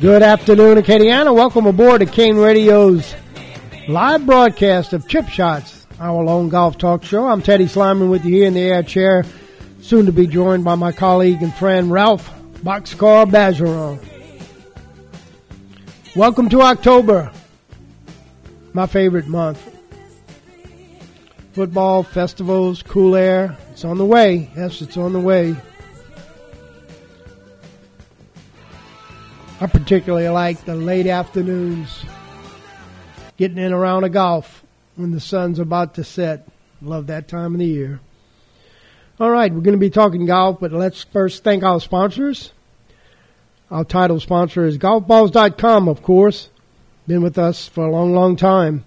Good afternoon, Acadiana. Welcome aboard to Kane Radio's live broadcast of Chip Shots, our lone golf talk show. I'm Teddy Sliman with you here in the air chair, soon to be joined by my colleague and friend Ralph Boxcar Bergeron. Welcome to October, my favorite month. Football, festivals, cool air, it's on the way. Yes, it's on the way. I particularly like the late afternoons, getting in around a golf when the sun's about to set. Love that time of the year. All right, we're going to be talking golf, but let's first thank our sponsors. Our title sponsor is golfballs.com, of course. Been with us for a long, long time.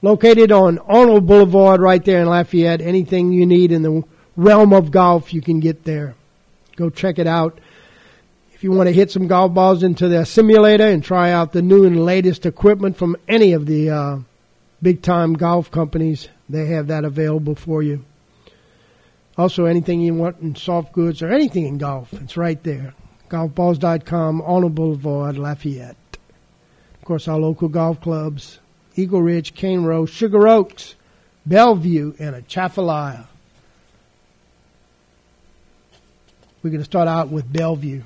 Located on Arnold Boulevard right there in Lafayette. Anything you need in the realm of golf, you can get there. Go check it out you want to hit some golf balls into the simulator and try out the new and latest equipment from any of the uh, big time golf companies, they have that available for you. Also, anything you want in soft goods or anything in golf, it's right there. Golfballs.com, Arnold Boulevard, Lafayette. Of course, our local golf clubs Eagle Ridge, Cane Row, Sugar Oaks, Bellevue, and Atchafalaya. We're going to start out with Bellevue.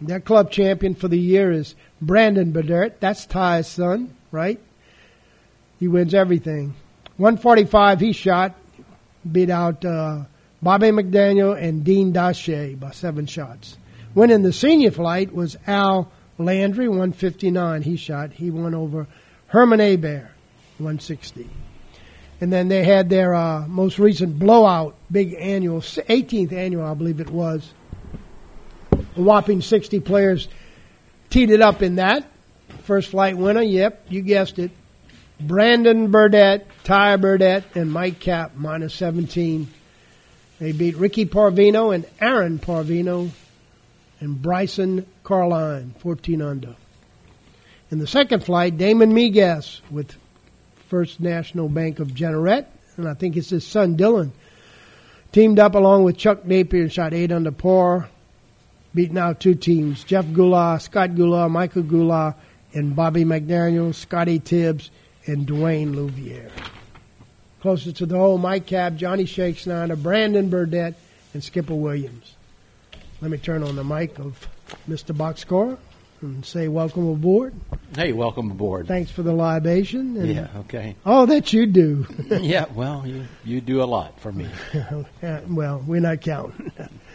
Their club champion for the year is Brandon Burdett. That's Ty's son, right? He wins everything. 145 he shot, beat out uh, Bobby McDaniel and Dean Dache by seven shots. Winning the senior flight was Al Landry, 159 he shot. He won over Herman Abear, 160. And then they had their uh, most recent blowout, big annual, 18th annual, I believe it was, a whopping 60 players teed it up in that. First flight winner, yep, you guessed it. Brandon Burdett, Ty Burdett, and Mike Cap, minus 17. They beat Ricky Parvino and Aaron Parvino and Bryson Carline, 14 under. In the second flight, Damon Miguez with First National Bank of Jeanerette, and I think it's his son Dylan, teamed up along with Chuck Napier and shot 8 under par beating out two teams Jeff Gula, Scott Gula, Michael Gula, and Bobby McDaniel, Scotty Tibbs, and Dwayne Louvier. Closer to the hole, Mike Cab, Johnny Shakespeare, Brandon Burdett, and Skipper Williams. Let me turn on the mic of Mr. Boxcar and say welcome aboard. Hey, welcome aboard. Thanks for the libation. And yeah, okay. Oh, that you do. yeah, well, you, you do a lot for me. well, we're not counting.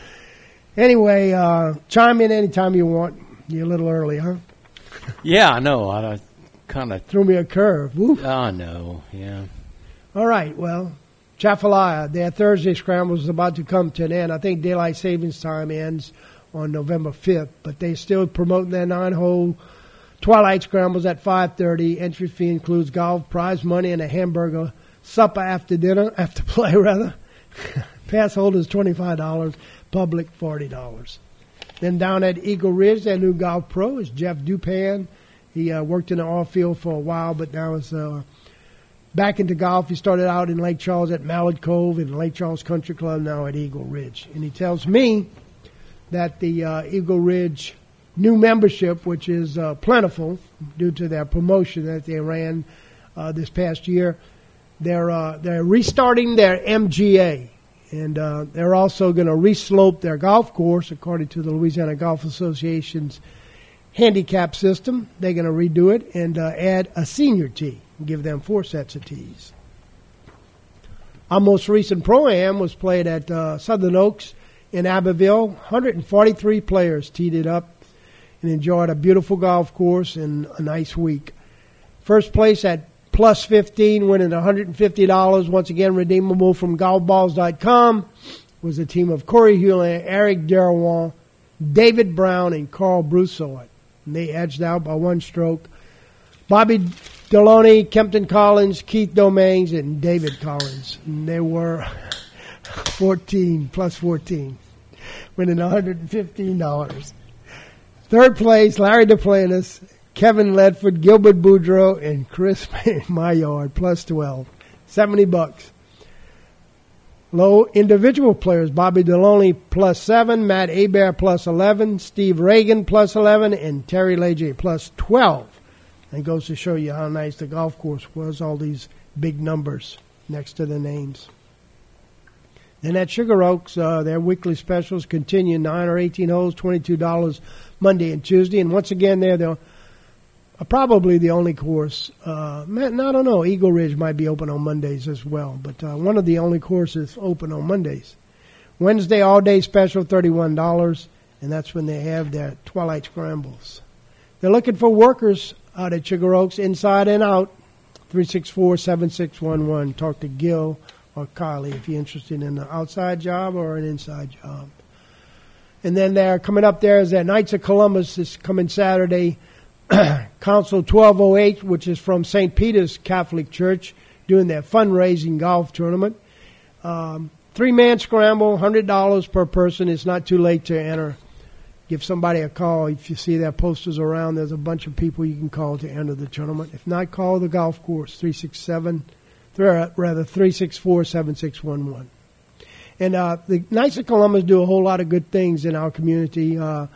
Anyway, uh, chime in anytime you want. You're a little early, huh? Yeah, I know. I, I kind of threw me a curve. Woo. I know. Yeah. All right. Well, Chafalaya, their Thursday scramble is about to come to an end. I think daylight savings time ends on November 5th, but they're still promoting their nine-hole twilight scrambles at 5:30. Entry fee includes golf, prize money, and a hamburger supper after dinner, after play rather. Pass holders twenty five dollars public $40. Then down at Eagle Ridge, their new golf pro is Jeff Dupan. He uh, worked in the off field for a while, but now is uh, back into golf. He started out in Lake Charles at Mallard Cove and Lake Charles Country Club, now at Eagle Ridge. And he tells me that the uh, Eagle Ridge new membership, which is uh, plentiful due to their promotion that they ran uh, this past year, they're uh, they're restarting their MGA, and uh, they're also going to reslope their golf course according to the Louisiana Golf Association's handicap system. They're going to redo it and uh, add a senior tee and give them four sets of tees. Our most recent pro am was played at uh, Southern Oaks in Abbeville. 143 players teed it up and enjoyed a beautiful golf course and a nice week. First place at plus 15, winning $150. Once again, redeemable from golfballs.com was a team of Corey Hewlett, Eric Derwan, David Brown, and Carl Broussard. And they edged out by one stroke. Bobby Deloney, Kempton Collins, Keith Domains, and David Collins. And they were 14, plus 14, winning $115. Third place, Larry Duplantis, Kevin Ledford, Gilbert Boudreau, and Chris Maillard, plus 12. 70 bucks. Low individual players: Bobby Deloney plus seven, Matt Abear plus eleven, Steve Reagan plus eleven, and Terry Leger plus twelve. And goes to show you how nice the golf course was. All these big numbers next to the names. Then at Sugar Oaks, uh, their weekly specials continue: nine or eighteen holes, twenty-two dollars Monday and Tuesday. And once again, there they're the probably the only course. Uh, I don't know. Eagle Ridge might be open on Mondays as well, but uh, one of the only courses open on Mondays. Wednesday all day special, thirty-one dollars, and that's when they have their twilight scrambles. They're looking for workers out at Sugar Oaks, inside and out. 364-7611. Talk to Gil or Carly if you're interested in an outside job or an inside job. And then they're coming up there is that Knights of Columbus is coming Saturday. Council 1208, which is from St. Peter's Catholic Church, doing their fundraising golf tournament. Um, Three man scramble, $100 per person. It's not too late to enter. Give somebody a call. If you see their posters around, there's a bunch of people you can call to enter the tournament. If not, call the golf course, 367, rather 364 7611. And uh, the Knights of Columbus do a whole lot of good things in our community. Uh,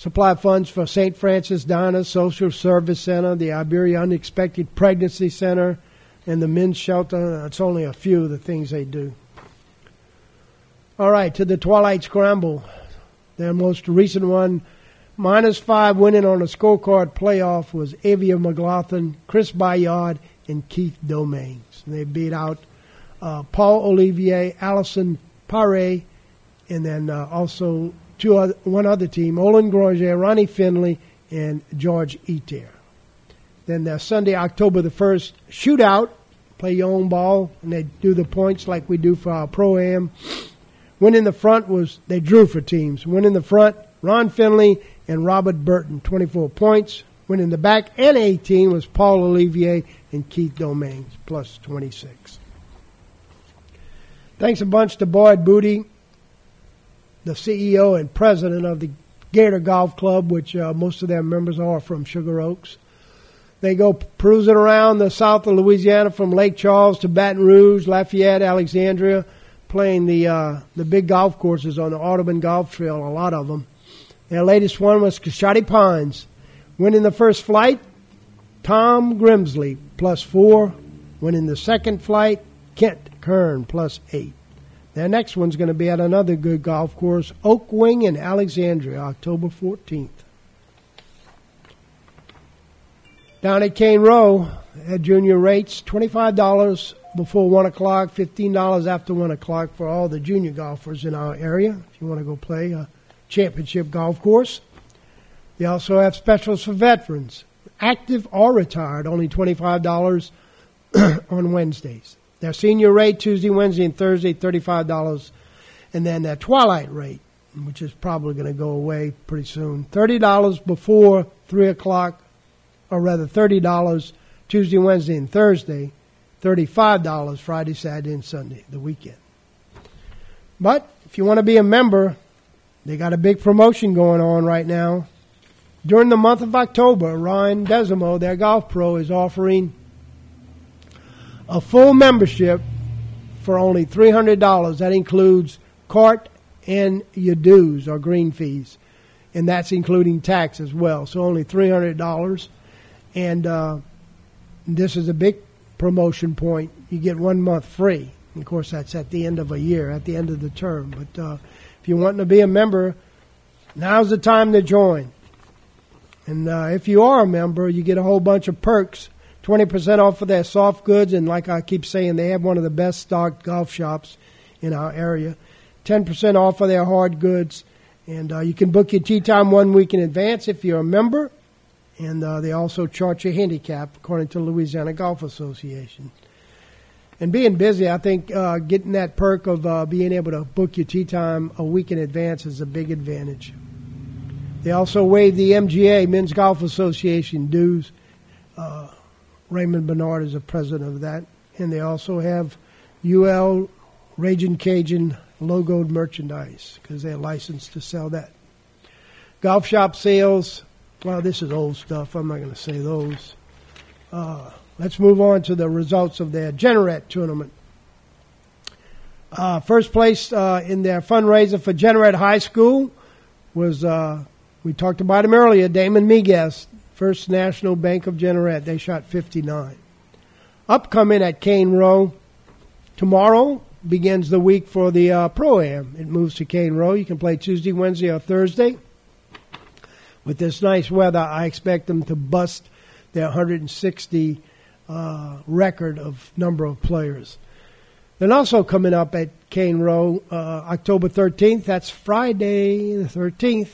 supply funds for St. Francis Dinah Social Service Center, the Iberia Unexpected Pregnancy Center, and the Men's Shelter. That's only a few of the things they do. All right, to the Twilight Scramble. Their most recent one, minus five winning on a scorecard playoff, was Avia McLaughlin, Chris Bayard, and Keith Domains. And they beat out uh, Paul Olivier, Allison Pare, and then uh, also two other, one other team, Olin Granger, Ronnie Finley, and George Eter. Then the Sunday, October the 1st, shootout, play your own ball, and they do the points like we do for our Pro-Am. Win in the front was, they drew for teams. Win in the front, Ron Finley and Robert Burton, 24 points. Win in the back and 18 was Paul Olivier and Keith Domains, plus 26. Thanks a bunch to Boyd Booty, the CEO and president of the Gator Golf Club, which uh, most of their members are from Sugar Oaks. They go cruising around the south of Louisiana from Lake Charles to Baton Rouge, Lafayette, Alexandria, playing the uh, the big golf courses on the Audubon Golf Trail, a lot of them. Their latest one was Koasati Pines. Winning the first flight, Tom Grimsley, plus four. Winning the second flight, Kent Kern, plus eight. Their next one's going to be at another good golf course, Oak Wing in Alexandria, October 14th. Down at Cane Row, at junior rates, $25 before 1 o'clock, $15 after 1 o'clock for all the junior golfers in our area if you want to go play a championship golf course. They also have specials for veterans, active or retired, only $25 on Wednesdays. Their senior rate, Tuesday, Wednesday, and Thursday, $35. And then their twilight rate, which is probably going to go away pretty soon, $30 before 3 o'clock, or rather $30 Tuesday, Wednesday, and Thursday, $35 Friday, Saturday, and Sunday, the weekend. But if you want to be a member, they got a big promotion going on right now. During the month of October, Ryan Desimo, their golf pro, is offering a full membership for only $300. That includes cart and your dues or green fees. And that's including tax as well. So only $300. And uh, this is a big promotion point, you get one month free. of course, that's at the end of a year, at the end of the term. But uh, if you want to be a member, now's the time to join. And uh, if you are a member, you get a whole bunch of perks 20% off of their soft goods. And like I keep saying, they have one of the best stocked golf shops in our area. 10% off of their hard goods. And uh, you can book your tee time one week in advance if you're a member and uh, they also chart your handicap according to the Louisiana Golf Association. And being busy, I think uh, getting that perk of uh, being able to book your tee time a week in advance is a big advantage. They also waive the MGA, Men's Golf Association dues. Uh, Raymond Bernard is the president of that. And they also have UL Raging Cajun logoed merchandise because they're licensed to sell that. Golf shop sales, well, this is old stuff. I'm not going to say those. Uh, let's move on to the results of their Jeanerette tournament. Uh, first place uh, in their fundraiser for Jeanerette High School was, uh, we talked about him earlier, Damon Miguez, First National Bank of Jeanerette. They shot 59. Upcoming at Cane Row tomorrow begins the week for the uh, Pro Am. It moves to Cane Row. You can play Tuesday, Wednesday, or Thursday. With this nice weather, I expect them to bust their 160 uh, record of number of players. Then also coming up at Cane Row, uh, October 13th, that's Friday the 13th,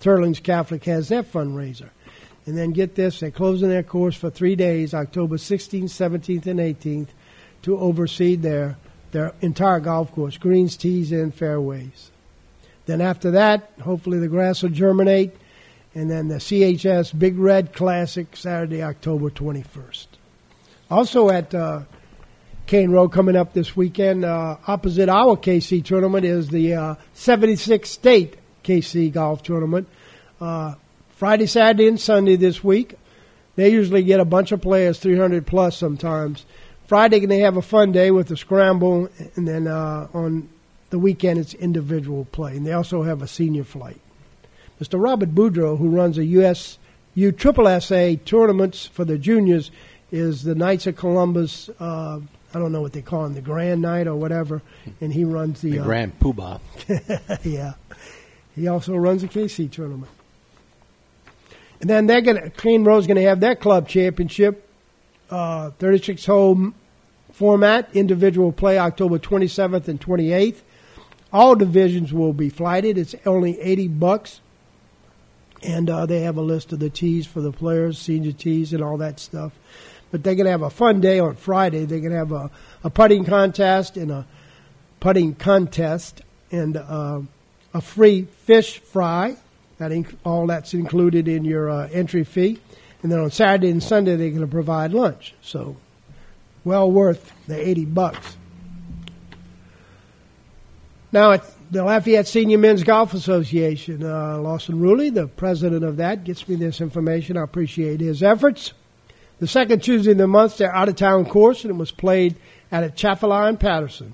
Teurlings Catholic has their fundraiser. And then get this, they're closing their course for three days, October 16th, 17th, and 18th, to oversee their, their entire golf course, greens, tees, and fairways. Then after that, hopefully the grass will germinate, and then the CHS Big Red Classic, Saturday, October 21st. Also at uh, Cane Row coming up this weekend, uh, opposite our KC tournament is the uh, 76th State KC Golf Tournament. Friday, Saturday, and Sunday this week. They usually get a bunch of players, 300 plus sometimes. Friday, can they have a fun day with the scramble, and then uh, on the weekend, it's individual play. And they also have a senior flight. Mr. Robert Boudreau, who runs a U.S. U Triple SA tournaments for the juniors, is the Knights of Columbus. Uh, I don't know what they call him, the Grand Knight or whatever, and he runs the, The uh, Grand Poobah. yeah. He also runs a KC tournament. And then they're gonna Cane Row's gonna have their club championship, uh, 36 hole format, individual play October 27th and 28th. All divisions will be flighted. It's only 80 bucks. And uh, they have a list of the tees for the players, senior tees, and all that stuff. But they're going to have a fun day on Friday. They're going to have a, a putting contest and a putting contest and uh, a free fish fry. That inc- all that's included in your uh, entry fee. And then on Saturday and Sunday they're going to provide lunch. So well worth the 80 bucks. Now at the Lafayette Senior Men's Golf Association, uh, Lawson Ruley, the president of that, gets me this information. I appreciate his efforts. The second Tuesday of the month, they're out of town course, and it was played at in Patterson.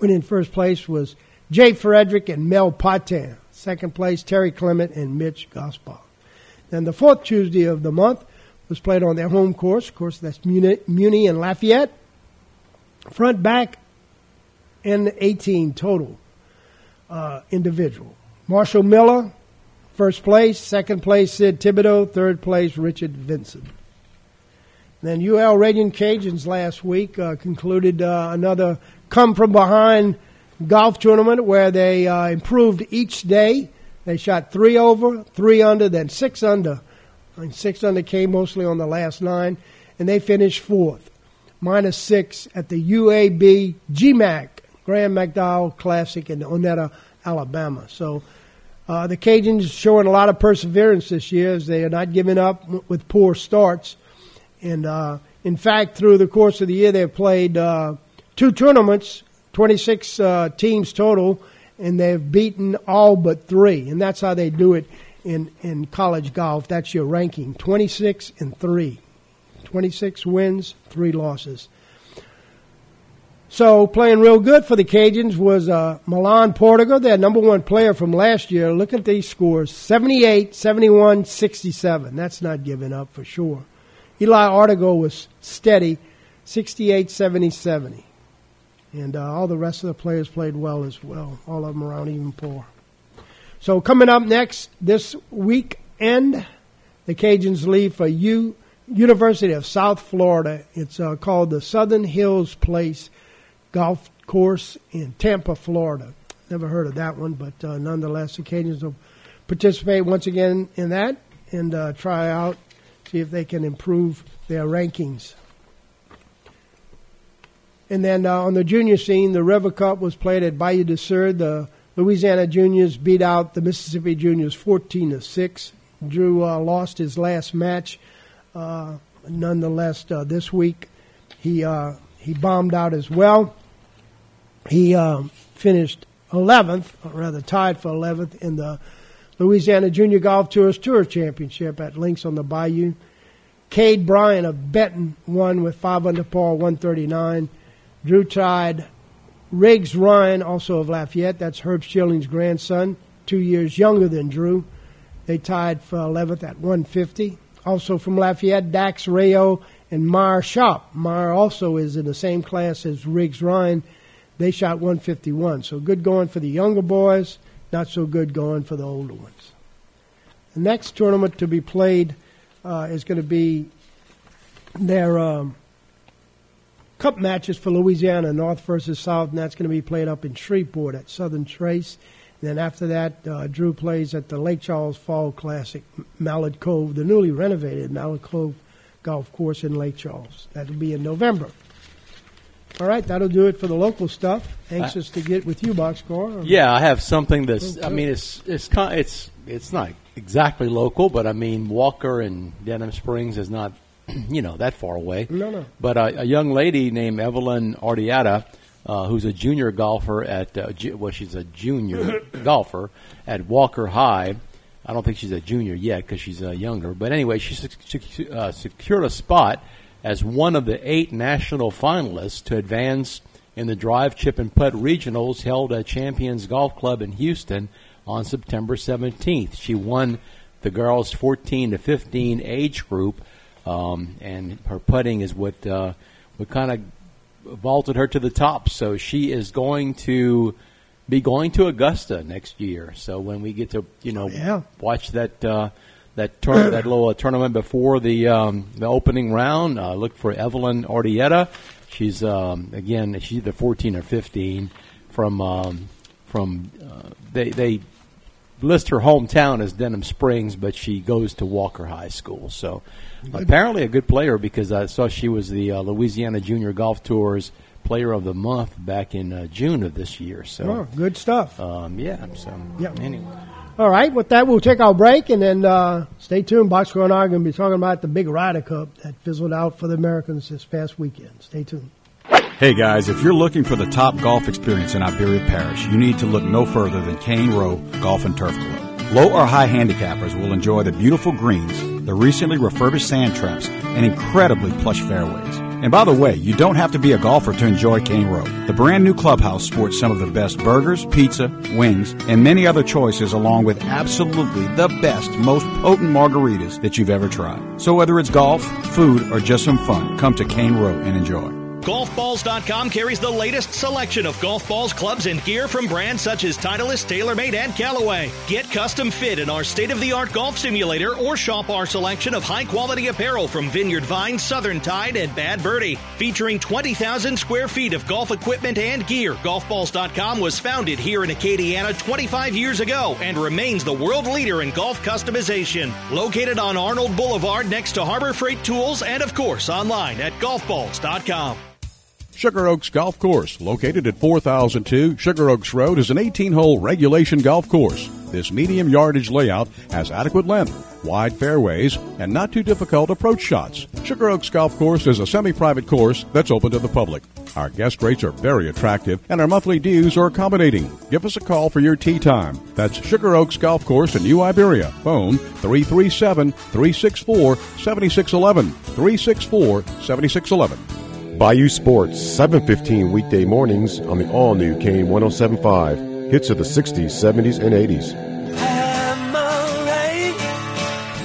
Winning first place was Jay Frederick and Mel Patin. Second place, Terry Clement and Mitch Gospel. Then the fourth Tuesday of the month was played on their home course. Of course, that's Muni, Muni and Lafayette. Front, back, and 18 total uh, individual. Marshall Miller, first place. Second place, Sid Thibodeau. Third place, Richard Vincent. Then UL Raging Cajuns last week uh, concluded uh, another come from behind golf tournament where they uh, improved each day. They shot three over, three under, then six under. And six under came mostly on the last nine, and they finished fourth, minus six at the UAB GMAC Graeme McDowell Classic in Oneonta, Alabama. So uh, the Cajuns showing a lot of perseverance this year as they are not giving up with poor starts. And uh, in fact, through the course of the year, they've played uh, two tournaments, 26 uh, teams total, and they've beaten all but three. And that's how they do it in, in college golf. That's your ranking 26 and 3. 26 wins, 3 losses. So playing real good for the Cajuns was uh, Milan Portugal, their number one player from last year. Look at these scores 78, 71, 67. That's not giving up for sure. Eli Artigo was steady, 68, 70, 70. And uh, all the rest of the players played well as well, all of them around even par. So coming up next this weekend, the Cajuns leave for U University of South Florida. It's uh, called the Southern Hills Place Golf Course in Tampa, Florida. Never heard of that one, but uh, nonetheless, the Cajuns will participate once again in that and uh, try out, see if they can improve their rankings. And then uh, on the junior scene, the River Cup was played at Bayou de Sur. The Louisiana juniors beat out the Mississippi juniors 14 to 6. Drew uh, lost his last match. Uh, nonetheless, uh, this week he uh, he bombed out as well. He uh, finished 11th, or rather tied for 11th in the Louisiana Junior Golf Tours Tour Championship at Links on the Bayou. Cade Bryan of Benton won with five under par, 139. Drew tied Riggs Ryan, also of Lafayette, that's Herb Schilling's grandson, two years younger than Drew. They tied for 11th at 150. Also from Lafayette, Dax Rayo and Meyer Shop. Meyer also is in the same class as Riggs Ryan. They shot 151. So good going for the younger boys, not so good going for the older ones. The next tournament to be played uh, is going to be their um, cup matches for Louisiana, North versus South, and that's going to be played up in Shreveport at Southern Trace. And then after that, uh, Drew plays at the Lake Charles Fall Classic, Mallard Cove, the newly renovated Mallard Cove Golf Course in Lake Charles. That'll be in November. All right, that'll do it for the local stuff. Anxious to get with you, Boxcar. Yeah, I have something that's. I mean, it's it's kind it's it's not exactly local, but I mean Walker and Denham Springs is not, you know, that far away. No, no. But a, a young lady named Evelyn Ardiata, uh, who's a junior golfer at uh, ju- well, she's a junior golfer at Walker High. I don't think she's a junior yet because she's uh, younger. But anyway, she sec- sec- uh, secured a spot as one of the eight national finalists to advance in the drive, chip, and putt regionals held at Champions Golf Club in Houston on September 17th. She won the girls 14 to 15 age group, um, and her putting is what uh, what kind of vaulted her to the top. So she is going to be going to Augusta next year. So when we get to you know Yeah. watch that uh, that tour- that little uh, tournament before the um, the opening round, uh, look for Evelyn Ordietta. She's um, again she's either 14 or 15 from um, from uh, they they list her hometown as Denham Springs, but she goes to Walker High School. So apparently a good player because I saw she was the uh, Louisiana Junior Golf Tour's Player of the Month back in uh, June of this year. Oh, So good stuff. um, yeah, so Yeah. anyway. All right, with that, we'll take our break and then uh, stay tuned. Boxcar and I are going to be talking about the big Ryder Cup that fizzled out for the Americans this past weekend. Stay tuned. Hey guys, if you're looking for the top golf experience in Iberia Parish, you need to look no further than Cane Row Golf and Turf Club. Low or high handicappers will enjoy the beautiful greens, the recently refurbished sand traps, and incredibly plush fairways. And by the way, you don't have to be a golfer to enjoy Cane Row. The brand new clubhouse sports some of the best burgers, pizza, wings, and many other choices along with absolutely the best, most potent margaritas that you've ever tried. So whether it's golf, food, or just some fun, come to Cane Row and enjoy. Golfballs.com carries the latest selection of golf balls, clubs, and gear from brands such as Titleist, TaylorMade, and Callaway. Get custom fit in our state of the art golf simulator or shop our selection of high quality apparel from Vineyard Vine, Southern Tide, and Bad Birdie. Featuring 20,000 square feet of golf equipment and gear, Golfballs.com was founded here in Acadiana 25 years ago and remains the world leader in golf customization. Located on Arnold Boulevard next to Harbor Freight Tools and, of course, online at Golfballs.com. Sugar Oaks Golf Course, located at 4002 Sugar Oaks Road, is an 18 hole regulation golf course. This medium yardage layout has adequate length, wide fairways, and not too difficult approach shots. Sugar Oaks Golf Course is a semi private course that's open to the public. Our guest rates are very attractive, and our monthly dues are accommodating. Give us a call for your tee time. That's Sugar Oaks Golf Course in New Iberia. Phone 337 364 7611. 364 7611. Bayou Sports, 715 weekday mornings on the all new Kane 1075. Hits of the 60s, 70s, and 80s. I'm alright.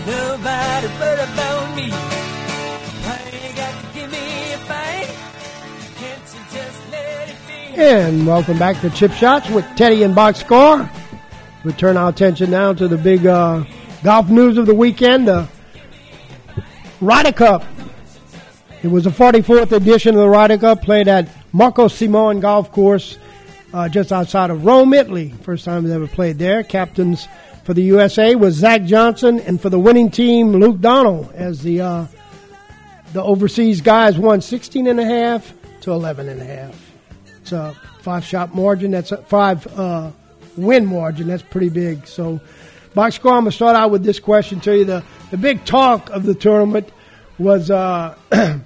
Nobody but about me. Why you got to give me a fight? Can't you just let it be? And welcome back to Chip Shots with Teddy and Boxcar. We turn our attention now to the big uh, golf news of the weekend, the Ryder Cup. It was the 44th edition of the Ryder Cup, played at Marco Simone Golf Course, uh, just outside of Rome, Italy. First time they ever played there. Captains for the USA was Zach Johnson, and for the winning team, Luke Donald, as the uh, the overseas guys won 16 and a half to 11 and a half. It's a five shot margin. That's a five uh, win margin. That's pretty big. So, Boxcar, I'm going to start out with this question to you. The, the big talk of the tournament was uh,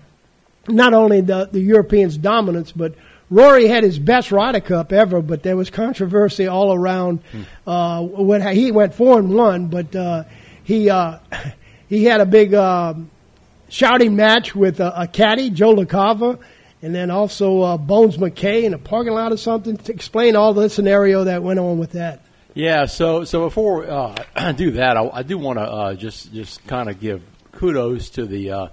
not only the, the Europeans' dominance, but Rory had his best Ryder Cup ever, but there was controversy all around. Uh, what he went four and one, but uh, he uh, he had a big um shouting match with a, a caddy, Joe LaCava, and then also uh, Bones Mackay in a parking lot or something. To explain all the scenario that went on with that. Yeah, so so before uh, I do that, I, I do want to uh, just just kind of give kudos to the uh,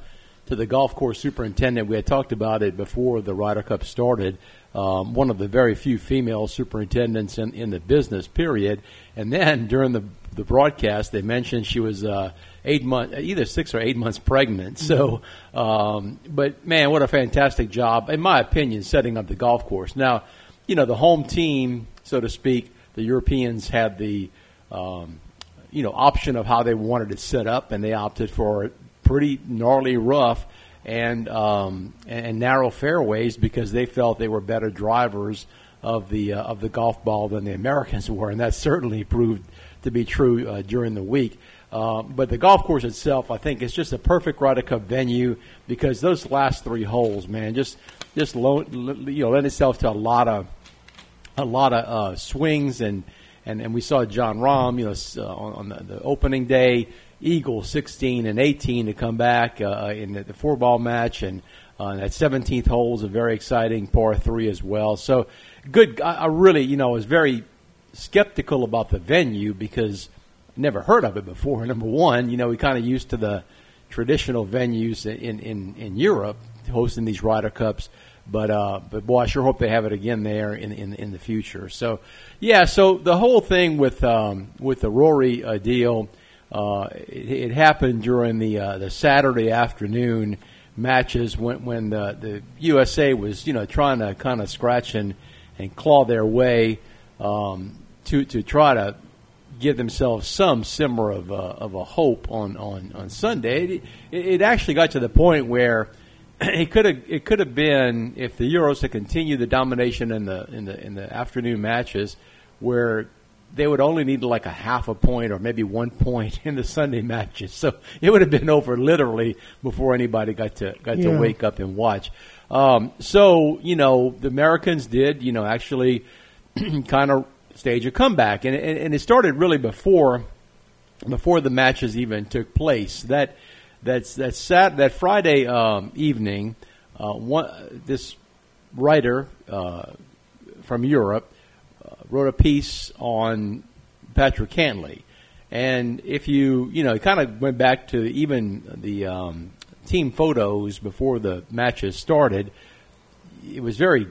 to the golf course superintendent. We had talked about it before the Ryder Cup started. Um, one of the very few female superintendents in, in the business period, and then during the the broadcast, they mentioned she was uh, eight months, either six or eight months pregnant. So, um, but man, what a fantastic job, in my opinion, setting up the golf course. Now, you know, the home team, so to speak, the Europeans had the, um, you know, option of how they wanted it set up, and they opted for pretty gnarly rough and um, and narrow fairways because they felt they were better drivers of the uh, of the golf ball than the Americans were, and that certainly proved to be true uh, during the week. Uh, but the golf course itself, I think, is just a perfect Ryder Cup venue because those last three holes, man, just just you know lend itself to a lot of a lot of uh, swings and, and and we saw Jon Rahm, you know, uh, on, on the, the opening day, Eagle 16 and 18 to come back uh, in the, the four ball match, and uh, that 17th hole is a very exciting par three as well. So good. I, I really, you know, was very skeptical about the venue because never heard of it before. Number one, you know, we kind of used to the traditional venues in, in, in Europe hosting these Ryder Cups. But uh, but boy, I sure hope they have it again there in in, in the future. So yeah, so the whole thing with um, with the Rory uh, deal, uh, it, it happened during the uh, the Saturday afternoon matches when when the the USA was you know trying to kind of scratch and and claw their way um, to to try to give themselves some simmer of, uh, of a hope on, on, on Sunday. It, it actually got to the point where it could have it could have been if the Euros had continued the domination in the in the in the afternoon matches, where they would only need like a half a point or maybe one point in the Sunday matches. So it would have been over literally before anybody got to got Yeah. to wake up and watch. Um, so you know the Americans did you know actually kind of stage a comeback, and, and and it started really before before the matches even took place. That that's that sat that Friday um, evening. Uh, one, this writer uh, from Europe wrote a piece on Patrick Cantlay, and if you you know kind of went back to even the um, team photos before the matches started, it was very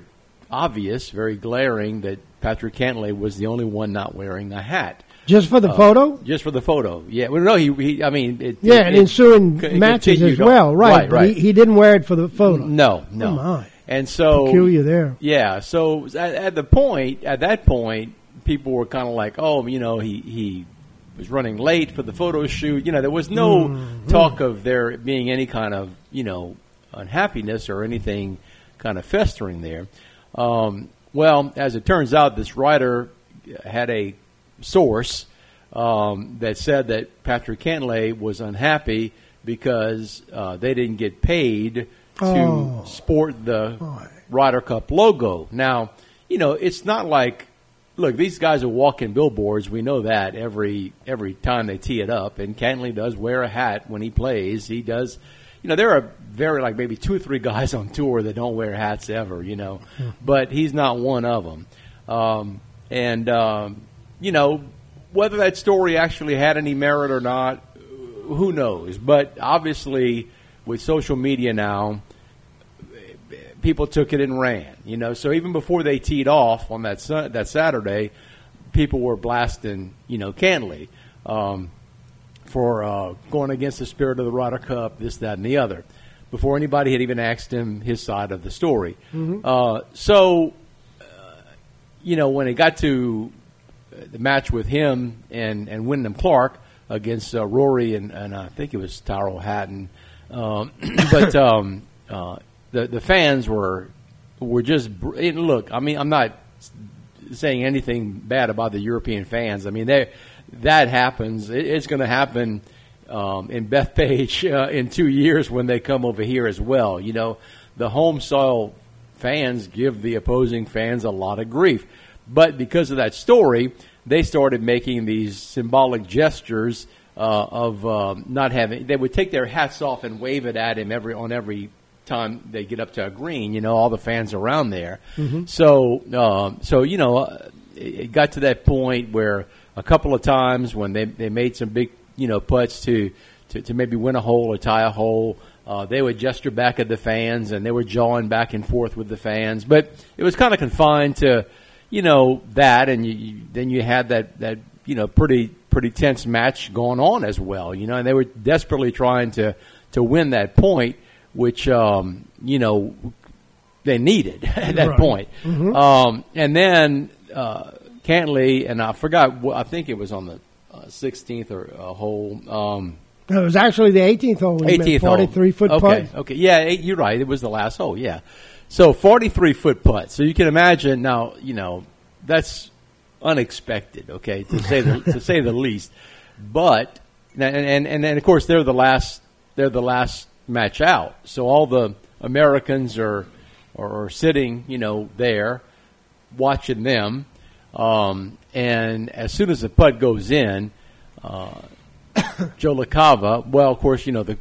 obvious, very glaring that Patrick Cantlay was the only one not wearing a hat. Just for the Uh, photo? Just for the photo. Yeah. Well, no, he, he I mean, it, Yeah, it- and ensuing it matches as well. Right. Right. right. He, he didn't wear it for the photo. no, no. And so Peculiar there. Yeah. So at, at the point, at that point, people were kind of like, oh, you know, he he was running late for the photo shoot. You know, there was no Mm-hmm. talk of there being any kind of you know unhappiness or anything kind of festering there. Um, well, as it turns out, this writer had a source um, that said that Patrick Cantlay was unhappy because uh, they didn't get paid to Oh. sport the Boy. Ryder Cup logo. Now, you know, it's not like look, these guys are walking billboards. We know that every every time they tee it up. And Cantlay does wear a hat when he plays. He does. You know, there are very like maybe two or three guys on tour that don't wear hats ever. You know, but he's not one of them. Um, and um, you know, whether that story actually had any merit or not, who knows? But obviously, with social media now, people took it and ran. You know, so even before they teed off on that Sun- that Saturday, people were blasting, you know, Cantlay um, for uh, going against the spirit of the Ryder Cup, this, that, and the other. Before anybody had even asked him his side of the story. Uh, so, uh, you know, when it got to uh, the match with him and and Wyndham Clark against uh, Rory and, and I think it was Tyrell Hatton, um, but um, uh, the the fans were were just look. I mean, I'm not saying anything bad about the European fans. I mean, they that happens. It, it's going to happen um, in Bethpage uh, in two years when they come over here as well. You know, the home soil fans give the opposing fans a lot of grief, but because of that story, they started making these symbolic gestures uh, of um, not having. They would take their hats off and wave it at him every on every time they get up to a green, you know, all the fans around there. So, um, so you know, uh, it, it got to that point where a couple of times when they they made some big, you know, putts to to, to maybe win a hole or tie a hole. Uh, they would gesture back at the fans, and they were jawing back and forth with the fans. But it was kind of confined to, you know, that, and you, you, then you had that that you know pretty pretty tense match going on as well. You know, and they were desperately trying to to win that point, which um, you know they needed at that Right. point. Um, and then uh, Cantlay, and I forgot, I think it was on the uh, 16th or uh, hole. Um, It was actually the 18th hole. We made 18th hole. 43 foot okay, putt. Okay, yeah, eight, you're right. It was the last hole. Yeah, so 43 foot putt. So you can imagine now. You know that's unexpected. Okay, to say the, to say the least. But and and and then of course they're the last. They're the last match out. So all the Americans are are sitting, you know, there watching them. Um, and as soon as the putt goes in, uh, Joe LaCava, well, of course, you know, the,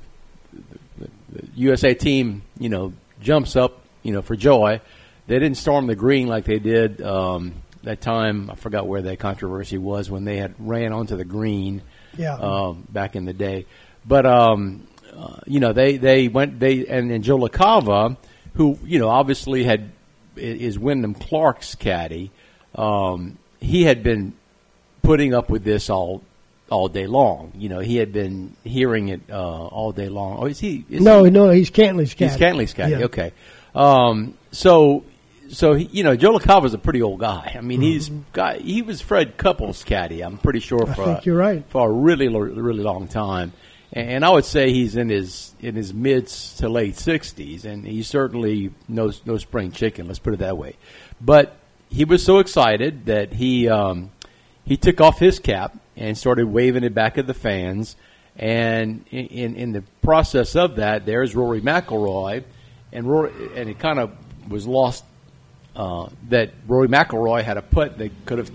the, the USA team, you know, jumps up, you know, for joy. They didn't storm the green like they did um, that time. I forgot where that controversy was when they had ran onto the green Yeah. um, back in the day. But um, uh, you know, they they went they and, and Joe LaCava, who you know obviously had is Wyndham Clark's caddy. Um, he had been putting up with this all all day long. You know, he had been hearing it uh, all day long. Oh, is he? Is no, he, no, he's Cantlay's caddy. He's Cantlay's caddy. Yeah. Okay. Um, so, so he, you know, Joe LaCava's a pretty old guy. I mean, he's got he was Fred Couples' caddy. I'm pretty sure for think a, you're right. for a really really long time. And, I would say he's in his in his mid to late 60s, and he's certainly no no spring chicken. Let's put it that way. But he was so excited that he um, he took off his cap and started waving it back at the fans. And in, in, in the process of that, there's Rory McIlroy, and Rory, and it kind of was lost uh, that Rory McIlroy had a putt that could have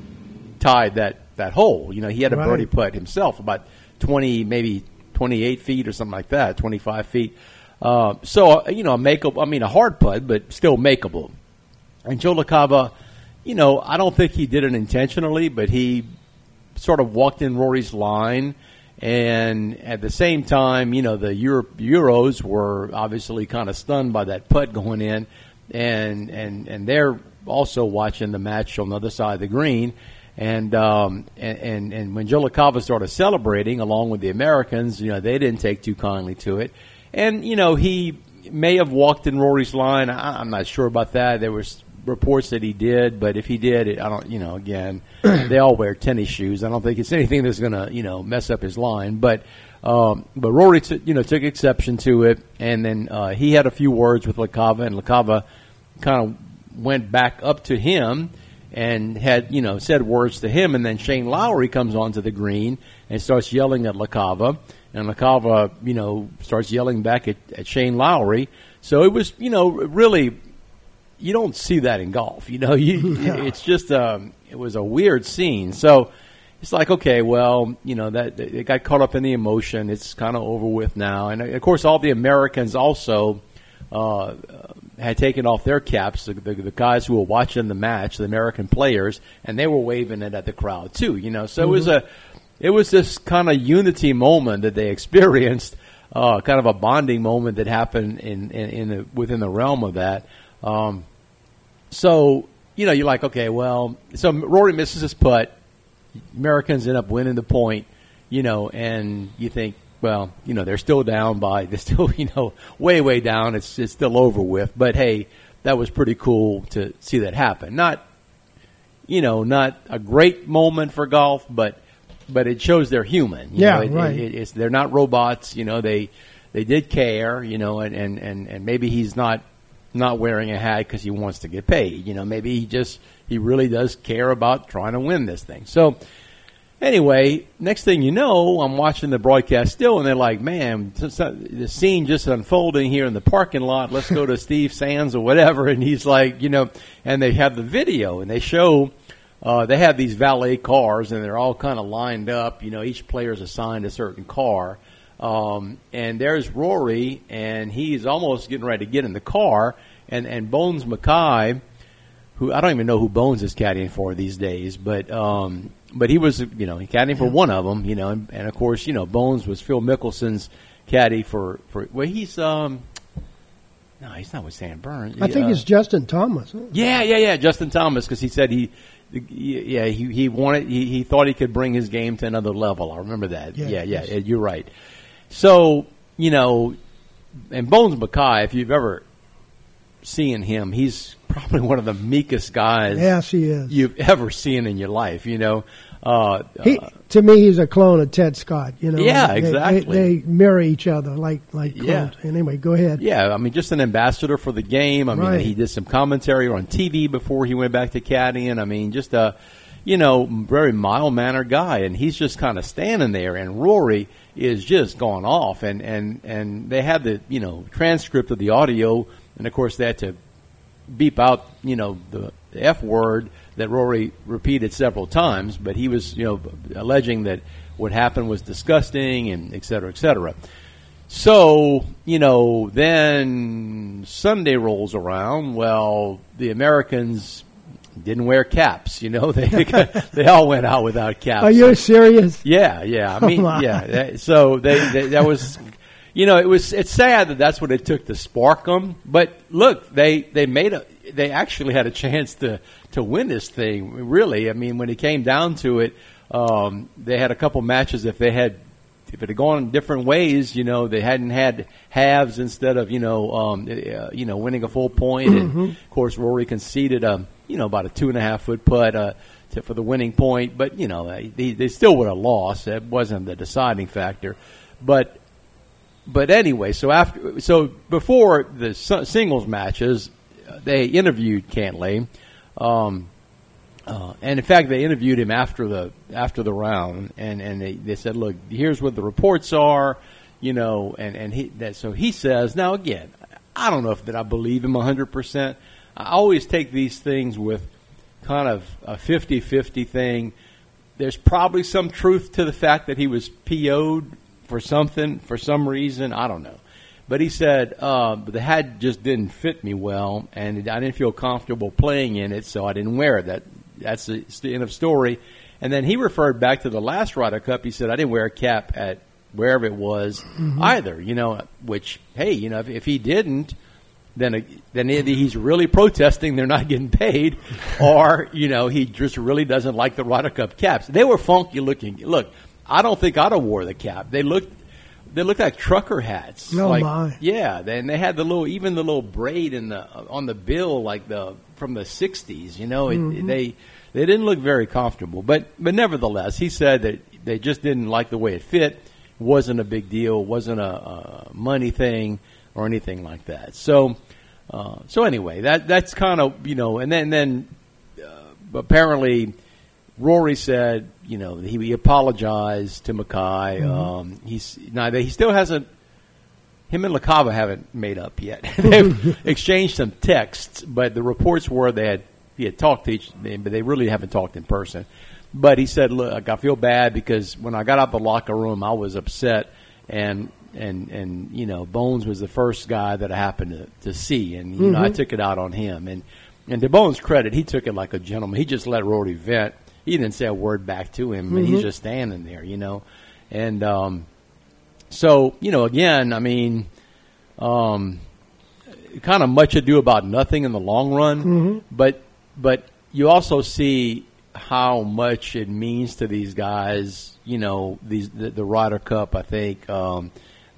tied that, that hole. You know, he had a Right. birdie putt himself, about twenty, maybe twenty eight feet or something like that, twenty five feet. Uh, so uh, you know, a makeable. I mean, a hard putt, but still makeable. And Joe LaCava, you know, I don't think he did it intentionally, but he sort of walked in Rory's line. And at the same time, you know, the Euro- Euros were obviously kind of stunned by that putt going in, and and and they're also watching the match on the other side of the green. And um, and, and when Joe LaCava started celebrating along with the Americans, you know, they didn't take too kindly to it. And you know, he may have walked in Rory's line. I, I'm not sure about that. There was reports that he did, but if he did, it, I don't. You know, again, they all wear tennis shoes. I don't think it's anything that's going to you know mess up his line. But um, but Rory, t- you know, took exception to it, and then uh, he had a few words with LaCava and LaCava kind of went back up to him and had you know said words to him, and then Shane Lowry comes onto the green and starts yelling at LaCava, and LaCava you know starts yelling back at, at Shane Lowry. So it was you know really you don't see that in golf. You know, you it's just um, it was a weird scene. So it's like okay, well, you know that it got caught up in the emotion. It's kind of over with now, and of course, all the Americans also uh, had taken off their caps. The, the, the guys who were watching the match, the American players, and they were waving it at the crowd too. You know, so it was a it was this kind of unity moment that they experienced. Uh, kind of a bonding moment that happened in, in, in the, within the realm of that. Um, so you know, you're like, okay, well, so Rory misses his putt. Americans end up winning the point, you know, and you think, well, you know, they're still down by, they're still, you know, way, way down. It's it's still over with. But hey, that was pretty cool to see that happen. Not, you know, not a great moment for golf, but but it shows they're human. You Yeah, know, it, right. It, it's they're not robots. You know, they they did care. You know, and and and, and maybe he's not not wearing a hat because he wants to get paid. You know, maybe he just he really does care about trying to win this thing. So anyway, next thing you know, I'm watching the broadcast still, and they're like, "Man, the scene just unfolding here in the parking lot. Let's go to Steve Sands or whatever." And he's like, you know, and they have the video, and they show. Uh, they have these valet cars, and they're all kind of lined up. You know, each player is assigned a certain car, Um, and there's Rory, and he's almost getting ready to get in the car, and and Bones Mackay, who I don't even know who Bones is caddying for these days, but um, but he was you know he caddying for one of them, you know, and, and of course you know Bones was Phil Mickelson's caddy for for well he's um. No, he's not with Stan Burns. I think Uh, it's Justin Thomas. yeah, yeah, yeah. Justin Thomas, because he said he, yeah, he, he wanted, he, he thought he could bring his game to another level. I remember that. Yeah, Yeah, yeah, yes. you're right. So, you know, and Bones Mackay, if you've ever seen him, he's probably one of the meekest guys Yes, he is. you've ever seen in your life. You know, uh, He, uh, to me, he's a clone of Ted Scott. You know, Yeah, They- exactly. They, they mirror each other like like Yeah. Anyway, go ahead. Yeah, I mean, just an ambassador for the game. I mean, he did some commentary on TV before he went back to caddying. I mean, just a, you know, very mild mannered guy, and he's just kind of standing there. And Rory is just going off, and and and they had the you know transcript of the audio, and of course they had to beep out you know the, F word that Rory repeated several times, but he was you know alleging that what happened was disgusting and et cetera, et cetera. So, you know, then Sunday rolls around. Well, the Americans didn't wear caps. You know, they they all went out without caps. Are you serious? Yeah, yeah. I oh, mean, Oh, yeah. So they, they that was, you know, it was. It's sad that that's what it took to spark them. But look, they they made a. They actually had a chance to to win this thing. Really, I mean, when it came down to it, um, they had a couple matches. If they had. If it had gone different ways, you know, they hadn't had halves instead of, you know, um, uh, you know, winning a full point. And of course, Rory conceded, um, you know, about a two and a half foot putt uh, to, for the winning point. But you know, they, they still would have lost. That wasn't the deciding factor. But but anyway, so after so before the singles matches, they interviewed Cantlay, um, uh, and in fact, they interviewed him after the after the round, and and they, they said, "Look, here's what the reports are." You know, and and he that so he says now again, I don't know if that I believe him hundred percent. I always take these things with kind of a 50-50 thing. There's probably some truth to the fact that he was PO'd for something for some reason. I don't know. But he said uh, the hat just didn't fit me well, and I didn't feel comfortable playing in it, so I didn't wear it. That that's the, the end of story. And then he referred back to the last Ryder Cup. He said I didn't wear a cap at wherever it was either. You know, which hey, you know, if, if he didn't, then then either he's really protesting they're not getting paid, or you know he just really doesn't like the Ryder Cup caps. They were funky looking. Look, I don't think I'd have wore the cap. They looked they looked like trucker hats. Oh, like, my. Yeah, and they had the little even the little braid in the on the bill like the from the '60s. You know, it, Mm-hmm. they they didn't look very comfortable. But but nevertheless, he said that they just didn't like the way it fit. wasn't a big deal. wasn't a, a money thing or anything like that. So uh, so anyway, that that's kind of you know, and then then uh, apparently Rory said you know he, he apologized to Mackay. Um, he's now he still hasn't. Him and LaCava haven't made up yet. They've exchanged some texts, but the reports were they had he had talked to each, but they really haven't talked in person. But he said, "Look, I feel bad because when I got out the locker room, I was upset, and and and you know, Bones was the first guy that I happened to, to see, and you know, I took it out on him. And and to Bones' credit, he took it like a gentleman. He just let Rory vent. He didn't say a word back to him, and he's just standing there, you know. And um, so you know, again, I mean, um, kind of much ado about nothing in the long run, but but you also see how much it means to these guys. You know, these the, the Ryder Cup. I think um,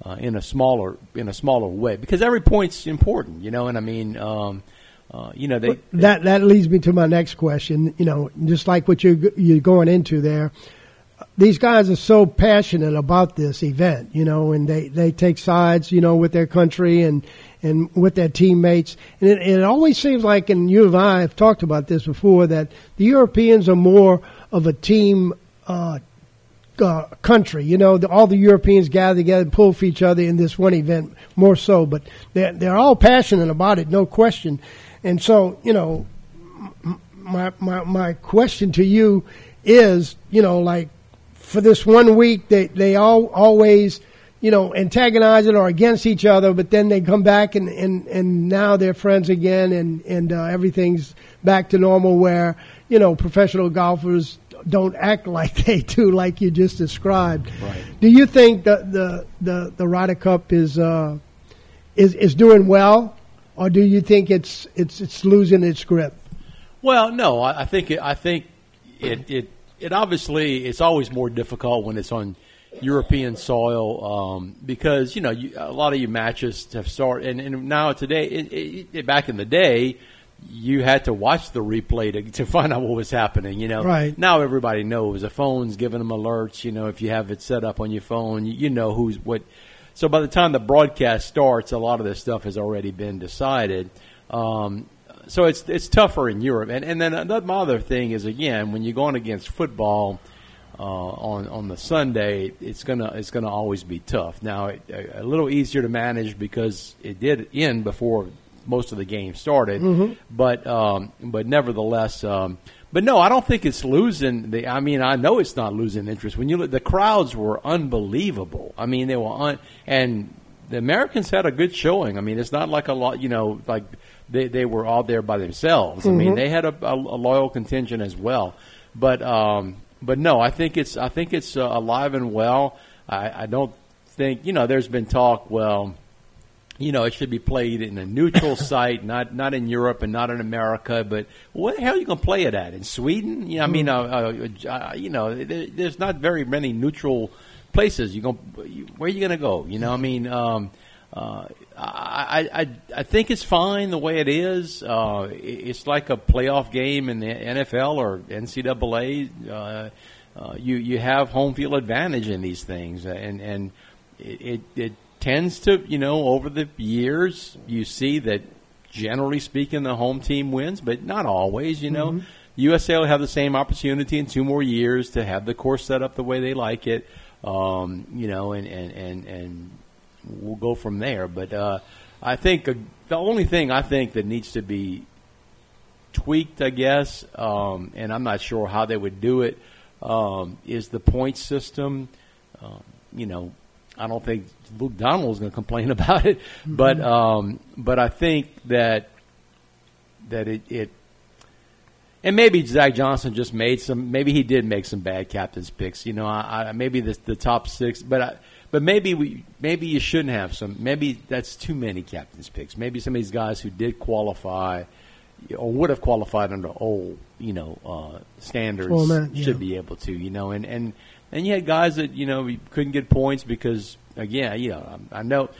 uh, in a smaller in a smaller way because every point's important. You know, and I mean, um, uh, you know, they That that leads me to my next question. You know, just like what you you're going into there, these guys are so passionate about this event. You know, and they they take sides. You know, with their country and and with their teammates. And it, it always seems like, and you and I have talked about this before, that the Europeans are more of a team. Uh, uh, country. You know, the, all the Europeans gather together and pull for each other in this one event more so, but they're, they're all passionate about it, no question. And so, you know, my, my, my question to you is, you know, like for this one week, they, they all always you know, antagonize antagonizing or against each other, but then they come back and, and, and now they're friends again and, and uh, everything's back to normal where, you know, professional golfers don't act like they do, like you just described. Right. Do you think the, the, the, the Ryder Cup is, uh, is, is doing well, or do you think it's, it's, it's losing its grip? Well, no, I, I think it, I think it, it it obviously it's always more difficult when it's on European soil um, because you know you, a lot of your matches have started and, and now today it, it, back in the day you had to watch the replay to, to find out what was happening. You know, Right. now everybody knows the phone's giving them alerts. You know, if you have it set up on your phone, you, you know who's what. So by the time the broadcast starts, a lot of this stuff has already been decided. Um, so it's it's tougher in Europe, and and then another other thing is again when you're going against football uh, on on the Sunday, it's gonna it's gonna always be tough. Now it, a, a little easier to manage because it did end before most of the game started, but um, but nevertheless. Um, but no, I don't think it's losing. The, I mean, I know it's not losing interest. When you look, the crowds were unbelievable. I mean, they were un, and the Americans had a good showing. I mean, it's not like a lot, you know, like they, they were all there by themselves. I mean, they had a, a, a loyal contingent as well. But um, but no, I think it's I think it's uh, alive and well. I, I don't think you know. There's been talk. Well, you know, it should be played in a neutral site, not not in Europe and not in America. But where the hell are you going to play it at? In Sweden? You know, I mean, uh, uh, uh, you know, there, there's not very many neutral places. You going where are you going to go? You know, I mean, um, uh, I, I I think it's fine the way it is. Uh, it's like a playoff game in the NFL or NCAA. Uh, uh, you you have home field advantage in these things, and and it, it, it tends to you know over the years you see that generally speaking the home team wins, but not always. You know, USA will have the same opportunity in two more years to have the course set up the way they like it. Um, you know, and and and and we'll go from there. But uh, I think uh, the only thing I think that needs to be tweaked, I guess, um, and I'm not sure how they would do it, um, is the point system. Um, you know, I don't think Luke Donald is going to complain about it, but um, but I think that that it, it and maybe Zach Johnson just made some. Maybe he did make some bad captain's picks. You know, I, I maybe the, the top six, but I, but maybe we maybe you shouldn't have some. Maybe that's too many captain's picks. Maybe some of these guys who did qualify or would have qualified under old, you know, uh, standards Format, yeah. should be able to. You know, and and and you had guys that you know couldn't get points because again, you know, I, I know.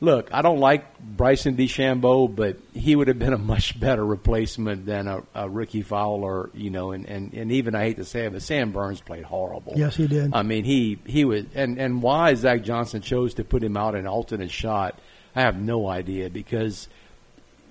Look, I don't like Bryson DeChambeau, but he would have been a much better replacement than a, a Rickie Fowler, you know, and, and, and even I hate to say it, but Sam Burns played horrible. Yes, he did. I mean, he he was, and and why Zach Johnson chose to put him out in alternate shot, I have no idea because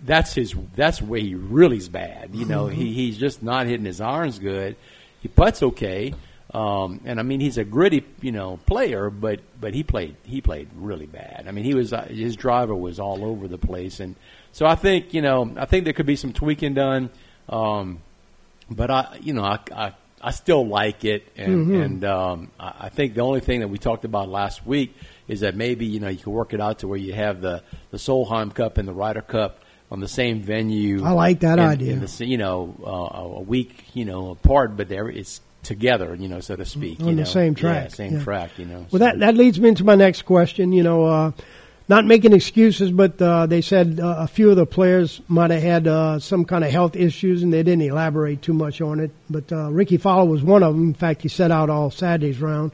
that's his that's where he really is bad. You know, he mm-hmm. he's just not hitting his irons good. He putts okay, um, and I mean he's a gritty you know player, but but he played he played really bad. I mean he was uh, his driver was all over the place, and so I think you know I think there could be some tweaking done. Um, but I, you know, I, I, I still like it, and, and um, I, think the only thing that we talked about last week is that maybe you know you can work it out to where you have the the Solheim Cup and the Ryder Cup on the same venue. I like that idea. in the you know, uh, a week, you know, apart, but there it's together, you know, so to speak. On you the know. same Yeah, track, same yeah. track, you know. Well, so- that that leads me into my next question. You know, uh, not making excuses, but uh, they said uh, a few of the players might have had uh, some kind of health issues, and they didn't elaborate too much on it. But uh, Rickie Fowler was one of them. In fact, he set out all Saturday's round.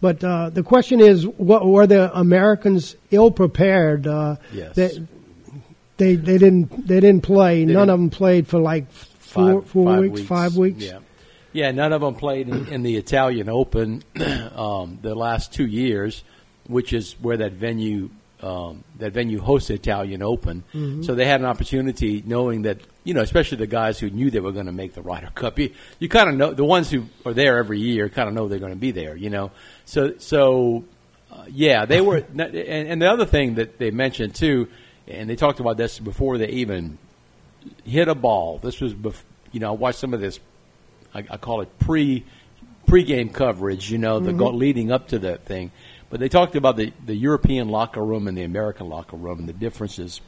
But uh, the question is, what were the Americans ill prepared? Uh, Yes. that they they didn't they didn't play. They None didn't- of them played for like four five, four five weeks, five weeks. Yeah, yeah. None of them played in, in the Italian Open um, the last two years, which is where that venue um, that venue hosts the Italian Open. Mm-hmm. So they had an opportunity, knowing that you know, especially the guys who knew they were going to make the Ryder Cup. You, you kind of know the ones who are there every year, kind of know they're going to be there. You know, so so uh, yeah, they were. And, and the other thing that they mentioned too, and they talked about this before they even hit a ball. This was, bef- you know, I watched some of this. I, I call it pre pre-game coverage. You know, the mm-hmm. go, leading up to that thing. But they talked about the, the European locker room and the American locker room and the differences.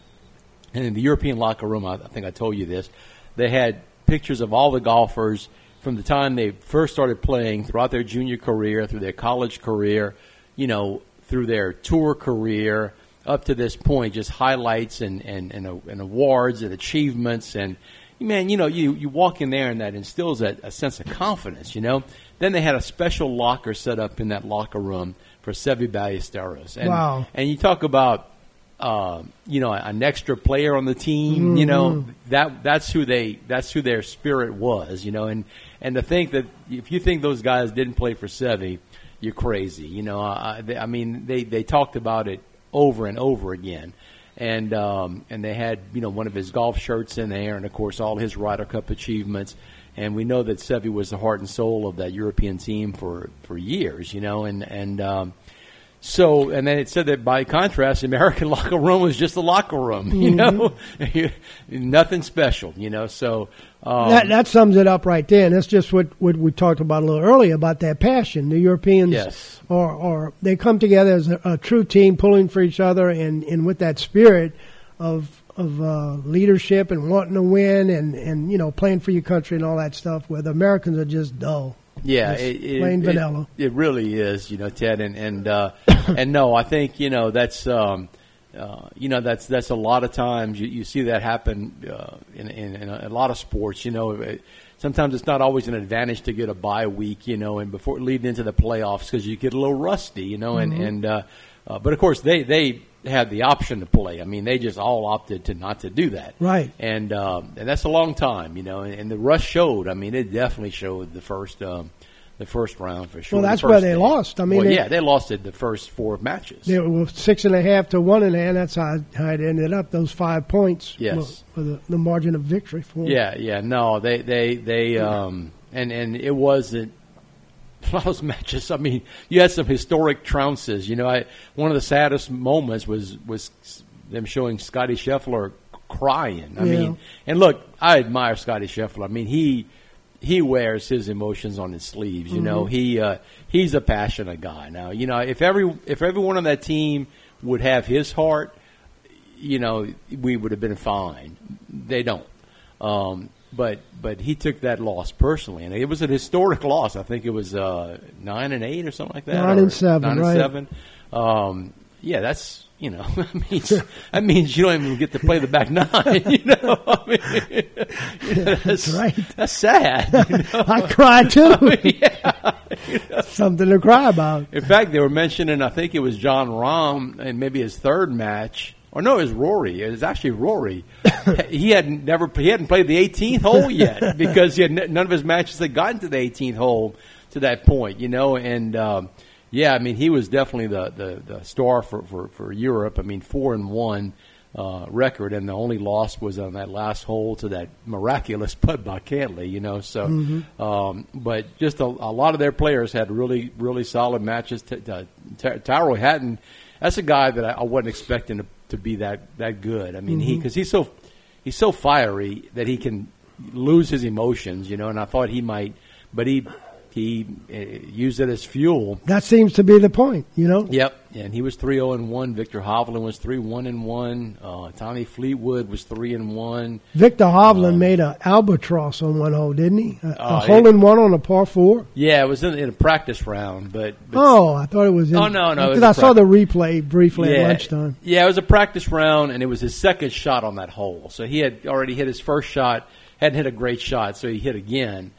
And in the European locker room, I, I think I told you this, they had pictures of all the golfers from the time they first started playing throughout their junior career, through their college career, you know, through their tour career up to this point, just highlights and, and, and, and awards and achievements. And, man, you know, you, you walk in there and that instills a, a sense of confidence, you know. Then they had a special locker set up in that locker room for Seve Ballesteros. And, Wow. And you talk about, uh, you know, an extra player on the team. You know, that that's who they that's who their spirit was. You know, and and to think that if you think those guys didn't play for Seve, you're crazy. You know, I, I mean, they they talked about it over and over again. And um, and they had you know one of his golf shirts in there, and of course all his Ryder Cup achievements. And we know that Seve was the heart and soul of that European team for, for years, you know, and and um, so, and then it said that by contrast, the American locker room was just a locker room, you know, nothing special, you know. So, um, that, that sums it up right there. And that's just what, what we talked about a little earlier about that passion. The Europeans Yes. are, are they come together as a, a true team, pulling for each other, and, and with that spirit of of uh, leadership and wanting to win, and, and you know playing for your country and all that stuff. Where the Americans are just dull. yeah, Just it, it, plain it- vanilla. It, really is, you know, Ted, and and uh, and no, I think you know that's. Um, uh, you know that's that's a lot of times you, you see that happen uh, in, in, in a, a lot of sports. You know, it, sometimes it's not always an advantage to get a bye week. You know, and before leading into the playoffs because you get a little rusty. You know, and and uh, uh, but of course they they had the option to play. I mean, they just all opted to not to do that. Right. And um, and that's a long time. You know, and, and the rush showed. I mean, it definitely showed the first. Um, the first round for sure. Well, that's first where they day. lost. I mean, well, they- yeah, they lost it the first four matches. They were six and a half to one and a half. That's how, how it ended up. Those five points Yes. were, were the, the margin of victory for 'em. Yeah, yeah, no, they they they um and and it wasn't a lot of those matches. I mean, you had some historic trounces. You know, I one of the saddest moments was was them showing Scottie Scheffler crying. I Yeah. mean, and look, I admire Scottie Scheffler. I mean, he he wears his emotions on his sleeves. You know, he uh, he's a passionate guy. Now, you know, if every if everyone on that team would have his heart, you know, we would have been fine. They don't. Um, but but he took that loss personally, and it was an historic loss. I think it was uh, nine and eight or something like that. Nine and seven. Nine right. and seven. Um, yeah, that's you know that means that means you don't even get to play the back nine. You know, I mean, you know, that's, right. That's sad. You know? I cry too. yeah. Something to cry about. In fact, they were mentioning, I think it was Jon Rahm and maybe his third match. Or no, it was Rory. It was actually Rory. he had never, he hadn't played the 18th hole yet because he had none of his matches had gotten to the 18th hole to that point, you know. And um, yeah, I mean, he was definitely the the, the star for, for for Europe. I mean, four and one uh, record, and the only loss was on that last hole to that miraculous putt by Cantlay, you know. So, um, but just a, a lot of their players had really, really solid matches. T- t- Ty- Tyrrell Hatton, that's a guy that I, I wasn't expecting to, to be that that good. I mean, he because he's so he's so fiery that he can lose his emotions, you know. And I thought he might, but he he uh, used it as fuel That seems to be the point, you know. Yep, and he was three zero and one. Viktor Hovland was three one and one. Uh, Tommy Fleetwood was three and one. Viktor Hovland made an albatross on one hole, didn't he? A, a Oh, hole in one on a par four. Yeah, it was in, in a practice round, but, but Oh, I thought it was. In, Oh, no, no, it Because I saw the replay briefly yeah, at lunchtime. Yeah, it was a practice round, and it was his second shot on that hole. So he had already hit his first shot, hadn't hit a great shot, so he hit again,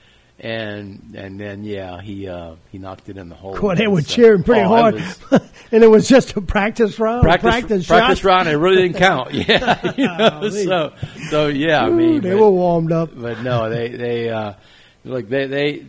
and and then yeah, he uh, he knocked it in the hole. They were So- cheering pretty oh, hard, was- and it was just a practice round. Practice, practice, practice round, it really didn't count. Yeah, you know, so so yeah, I mean, they but- were warmed up. but no, they they uh, look they they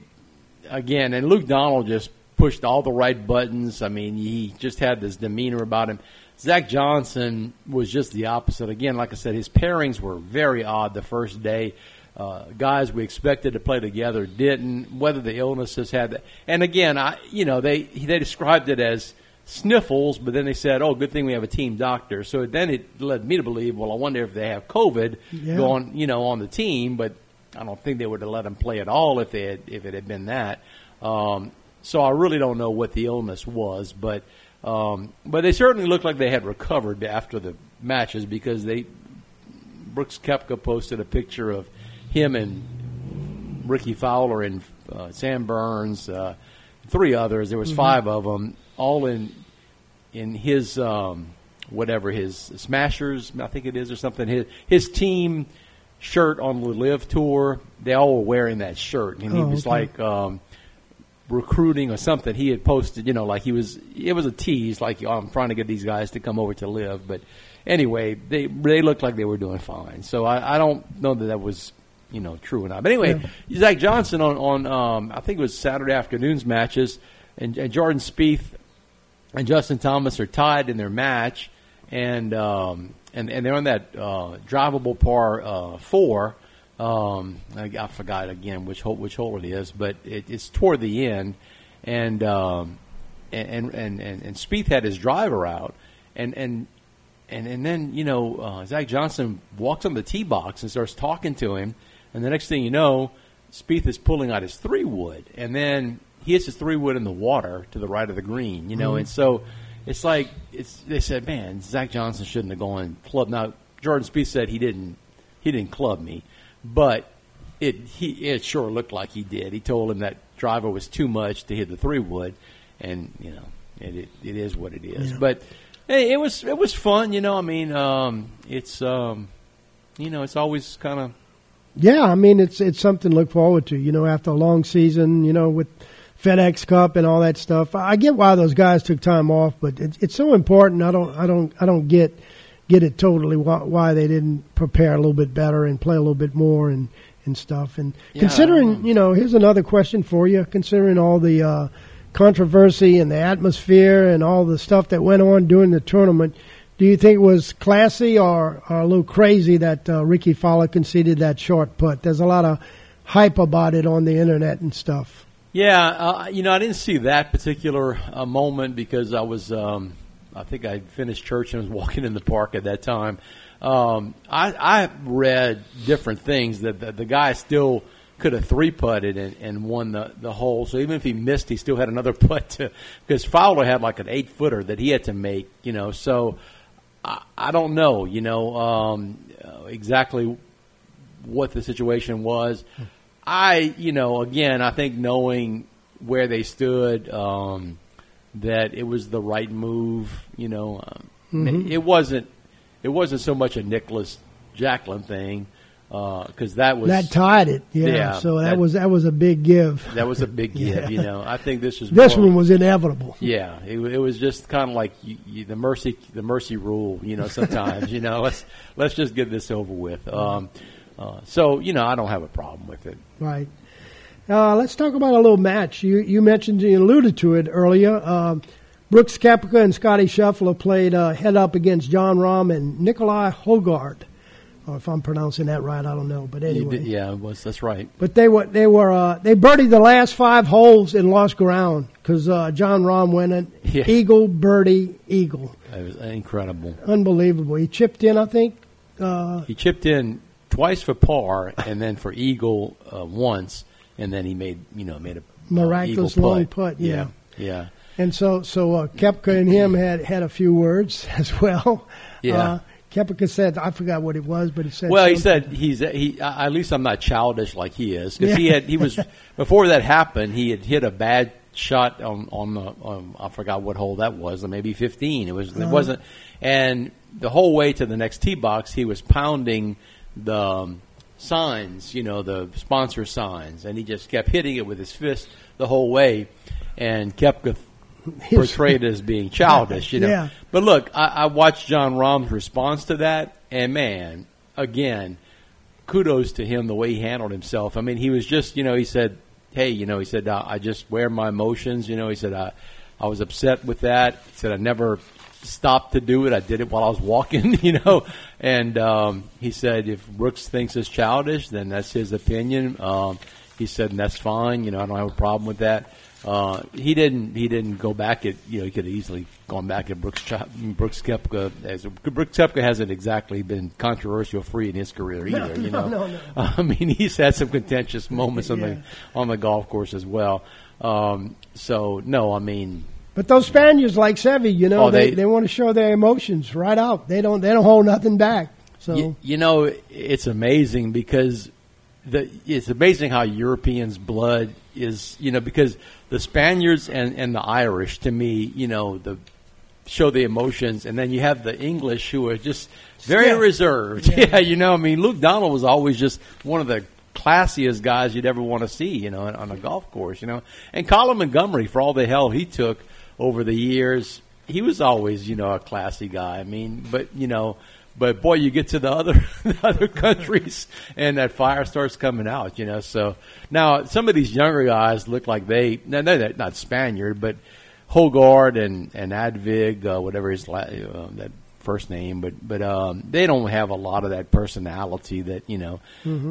again, and Luke Donald just pushed all the right buttons. I mean, he just had this demeanor about him. Zach Johnson was just the opposite. Again, like I said, his pairings were very odd the first day. Uh, guys we expected to play together didn't. Whether the illnesses had that, and again, I you know they they described it as sniffles, but then they said, "Oh, good thing we have a team doctor." So then it led me to believe, well, I wonder if they have COVID Yeah. going, you know, on the team, but I don't think they would have let him play at all if they had, if it had been that. Um, so I really don't know what the illness was, but Um, but they certainly looked like they had recovered after the matches because they Brooks Koepka posted a picture of him and Rickie Fowler and uh, Sam Burns, uh, three others. There was five of them, all in in his um, whatever his Smashers, I think it is, or something. His his team shirt on the LIV Tour. They all were wearing that shirt, and he Oh, was okay. like. Um, recruiting or something he had posted you know like he was it was a tease like oh, i'm trying to get these guys to come over to LIV but anyway they they looked like they were doing fine so i, I don't know that that was you know true or not but anyway zach johnson on on um, i think it was saturday afternoon's matches and, and jordan Spieth and Justin Thomas are tied in their match, and um, and and they're on that uh, drivable par uh, four. Um, I, I forgot again which hole which hole it is, but it, it's toward the end, and um, and and and and Spieth had his driver out, and and. And, and then you know uh, Zach Johnson walks on the tee box and starts talking to him, and the next thing you know, Spieth is pulling out his three wood, and then he hits his three wood in the water to the right of the green. You know, and so it's like it's. They said, man, Zach Johnson shouldn't have gone club. Now Jordan Spieth said he didn't. He didn't club me, but it he it sure looked like he did. He told him that driver was too much to hit the three wood, and you know it it, it is what it is. But hey, it was it was fun. You know, I mean, um, it's um, you know, it's always kind of Yeah, I mean it's it's something to look forward to. You know, after a long season, you know, with FedEx Cup and all that stuff. I get why those guys took time off, but it's it's so important. I don't I don't I don't get get it totally why, why they didn't prepare a little bit better and play a little bit more and and stuff. And Yeah, considering, you know, here's another question for you. Considering all the uh, controversy and the atmosphere and all the stuff that went on during the tournament. Do you think it was classy or, or a little crazy that uh, Rickie Fowler conceded that short putt? There's a lot of hype about it on the internet and stuff. Yeah, uh, you know, I didn't see that particular uh, moment because I was, um, I think I finished church and was walking in the park at that time. Um, I, I read different things that the, the guy still could have three putted and, and won the, the hole. So even if he missed, he still had another putt because Fowler had like an eight footer that he had to make, you know, so I, I don't know, you know, um, uh, exactly what the situation was. I, you know, again, I think knowing where they stood, um, that it was the right move. You know, um, it wasn't. It wasn't so much a Nicklaus Jacklin thing because that was That tied it, yeah. Yeah, so that, that- was that was a big give. that was a big give. Yeah. You know, I think this was This more- one was inevitable. Yeah, it, it was just kind of like you, you, the mercy the mercy rule. You know, sometimes you know let's let's just get this over with. Um, uh, so you know, I don't have a problem with it. Right. Uh, let's talk about a little match. You you mentioned you alluded to it earlier. Um, Brooks Koepka and Scottie Scheffler played uh, head up against Jon Rahm and Nicolai Højgaard. Or if I'm pronouncing that right, I don't know. But anyway, did- yeah, it was that's right. but they were they were uh, they birdied the last five holes and lost ground because uh, Jon Rahm went in Yeah. eagle birdie eagle, It was incredible. unbelievable. He chipped in, I think. Uh, He chipped in twice for par, and then for eagle uh, once, and then he made you know made a uh, Miraculous eagle long putt, yeah. yeah, yeah. And so, so uh, Koepka and him had had a few words as well. Yeah. Koepka said, I forgot what it was, but he said. Well, he said he's he. uh, At least I'm not childish like he is because he had he was before that happened. He had hit a bad shot on on the um, I forgot what hole that was, maybe 15. It was it Uh-huh. wasn't, and the whole way to the next tee box, he was pounding the um, signs, you know, the sponsor signs, and he just kept hitting it with his fist the whole way, and Koepka portrayed as being childish, you know. Yeah. But look, I, I watched Jon Rahm's response to that, and man, again, kudos to him the way he handled himself. I mean, he was just, you know, he said, "Hey, you know," he said, "I, I just wear my emotions." You know, he said, "I, I was upset with that." He said, "I never stopped to do it. I did it while I was walking." You know, and um, he said, "If Brooks thinks it's childish, then that's his opinion." Um, he said, and "That's fine. You know, I don't have a problem with that." Uh, he didn't. He didn't go back at. You know, he could have easily gone back at Brooks. Brooks Koepka. As Brooks Koepka hasn't exactly been controversial free in his career either. you know, no, no. I mean, he's had some contentious moments on Yeah. the on the golf course as well. Um, so no, I mean, But those Spaniards like Seve, you know, Oh, they, they- they, want to show their emotions right out. They don't they don't hold nothing back. So You, you know, it's amazing because the it's amazing how Europeans' blood is. You know, because the Spaniards and and the Irish, to me, you know, the show the emotions, and then you have the English who are just very Yeah. reserved. Yeah. you know, I mean, Luke Donald was always just one of the classiest guys you'd ever want to see, you know, on a golf course, you know. And Colin Montgomerie, for all the hell he took over the years, he was always, you know, a classy guy. I mean, but you know, but boy, you get to the other the other countries, and that fire starts coming out, you know. So now some of these younger guys look like they, no, they're not Spaniard, but Højgaard and and Advig, uh, whatever his la- uh, that first name, but but um, they don't have a lot of that personality that you know.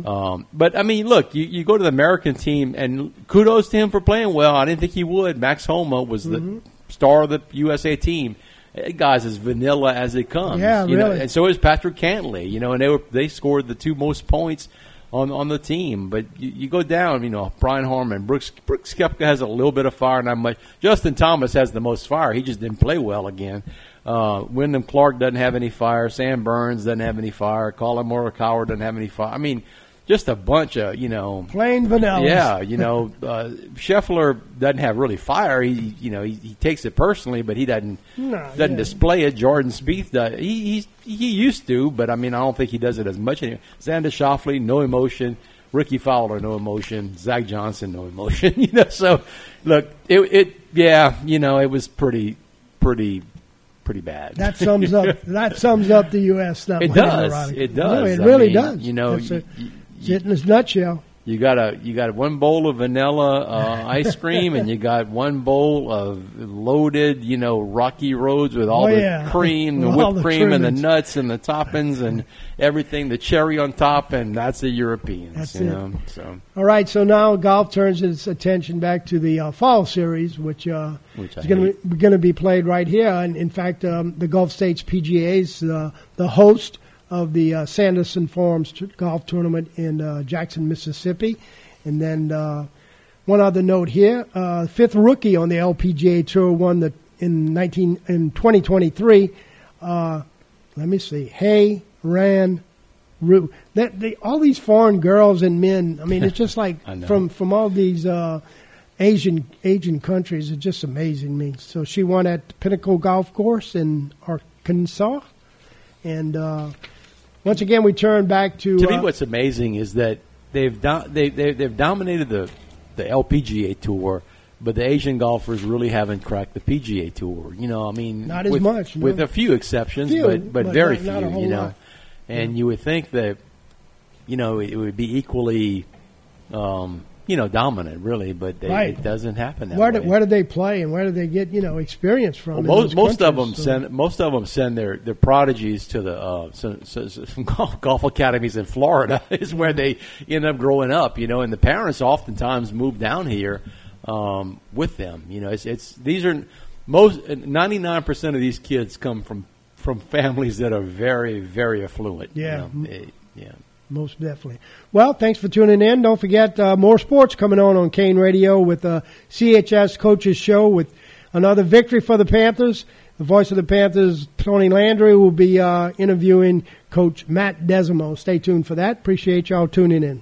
Um, but I mean, look, you, you go to the American team, and kudos to him for playing well. I didn't think he would. Max Homa was the star of the USA team. That guy's as vanilla as it comes. Yeah, you know, and so is Patrick Cantlay. You know, and they were they scored the two most points on on the team. But you, you go down, you know, Brian Harman, Brooks Brooks Koepka has a little bit of fire, not much. Justin Thomas has the most fire. He just didn't play well again. Uh, Wyndham Clark doesn't have any fire. Sam Burns doesn't have any fire. Collin Morikawa doesn't have any fire. I mean, just a bunch of you know plain vanilla. yeah, you know, uh, Scheffler doesn't have really fire. He, you know, he, he takes it personally, but he doesn't No, doesn't yeah. display it. Jordan Spieth does. He he's, he used to, but I mean, I don't think he does it as much anymore. Xander Schauffele, no emotion. Rickie Fowler, no emotion. Zach Johnson, no emotion. you know, so look, it it yeah, you know, it was pretty pretty pretty bad. That sums up that sums up the U.S. That It does. It does. No, it I really mean, does. you know, That's you- you- It's it in a nutshell. You got a you got one bowl of vanilla uh, ice cream, and you got one bowl of loaded, you know, rocky roads with all Oh, the yeah. cream, the whipped the cream, and the nuts and the toppings and everything, the cherry on top, and that's the Europeans. That's you it. know, so All right, so now golf turns its attention back to the uh, fall series, which, uh, Which is going to going to be played right here. And in fact, um, the Gulf States PGA is uh, the host of the uh, Sanderson Farms t- golf tournament in uh, Jackson, Mississippi. And then uh, one other note here: uh, fifth rookie on the LPGA Tour won the in nineteen in twenty twenty three. Uh, let me see, Hay Ran Ru- that they, all these foreign girls and men. I mean, it's just like from from all these uh, Asian Asian countries. It's just amazing me. So she won at Pinnacle Golf Course in Arkansas, and uh, once again we turn back to. to uh, me, what's amazing is that they've do- they, they they've dominated the the LPGA tour, but the Asian golfers really haven't cracked the PGA tour. You know, I mean, Not as with, much, no. with a few exceptions, Few, but but but very not- not few. whole You know, lot. and you would think that you know it would be equally. Um, you know, dominant, really, but they, Right. it doesn't happen that where way. do, where do they play and where do they get you know experience from? Well, most most of them? So- send most of them send their, their prodigies to the uh, some, some, golf, golf academies in Florida is where they end up growing up. You know, and the parents oftentimes move down here um, with them. You know, it's, it's these are most ninety nine percent of these kids come from from families that are very very affluent. you Yeah. know. Eh, yeah. Most definitely. Well, thanks for tuning in. Don't forget uh, more sports coming on on KANE Radio with the CHS Coaches Show with another victory for the Panthers. The voice of the Panthers, Tony Landry, will be uh, interviewing Coach Matt Desimo. Stay tuned for that. Appreciate y'all tuning in.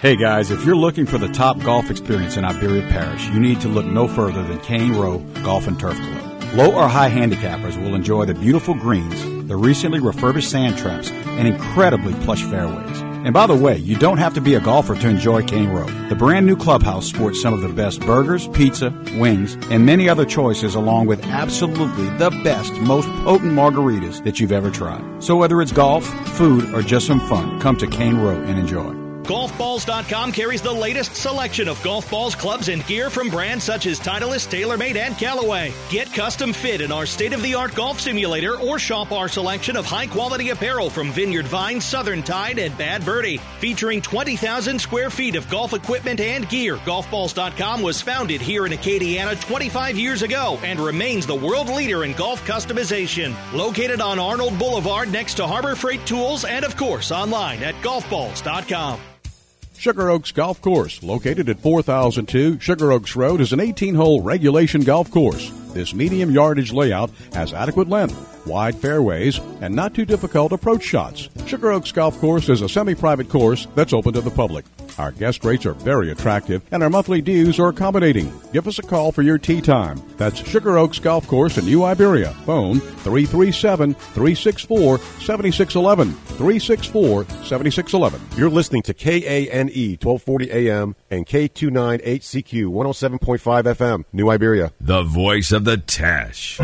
Hey guys, if you're looking for the top golf experience in Iberia Parish, you need to look no further than Cane Row Golf and Turf Club. Low or high handicappers will enjoy the beautiful greens, the recently refurbished sand traps, and incredibly plush fairways. And by the way, you don't have to be a golfer to enjoy Cane Row. The brand new clubhouse sports some of the best burgers, pizza, wings, and many other choices along with absolutely the best, most potent margaritas that you've ever tried. So whether it's golf, food, or just some fun, come to Cane Row and enjoy. Golfballs.com carries the latest selection of golf balls, clubs, and gear from brands such as Titleist, TaylorMade, and Callaway. Get custom fit in our state of the art golf simulator or shop our selection of high quality apparel from Vineyard Vine, Southern Tide, and Bad Birdie. Featuring 20,000 square feet of golf equipment and gear, Golfballs.com was founded here in Acadiana 25 years ago and remains the world leader in golf customization. Located on Arnold Boulevard next to Harbor Freight Tools and, of course, online at golfballs.com. Sugar Oaks Golf Course, located at 4002 Sugar Oaks Road, is an 18 hole regulation golf course. This medium yardage layout has adequate length, wide fairways, and not too difficult approach shots. Sugar Oaks Golf Course is a semi private course that's open to the public. Our guest rates are very attractive, and our monthly dues are accommodating. Give us a call for your tee time. That's Sugar Oaks Golf Course in New Iberia. Phone 337 364 7611. 364 7611. You're listening to KANE 1240 AM and K298CQ 107.5 FM, New Iberia. The voice of the Teche.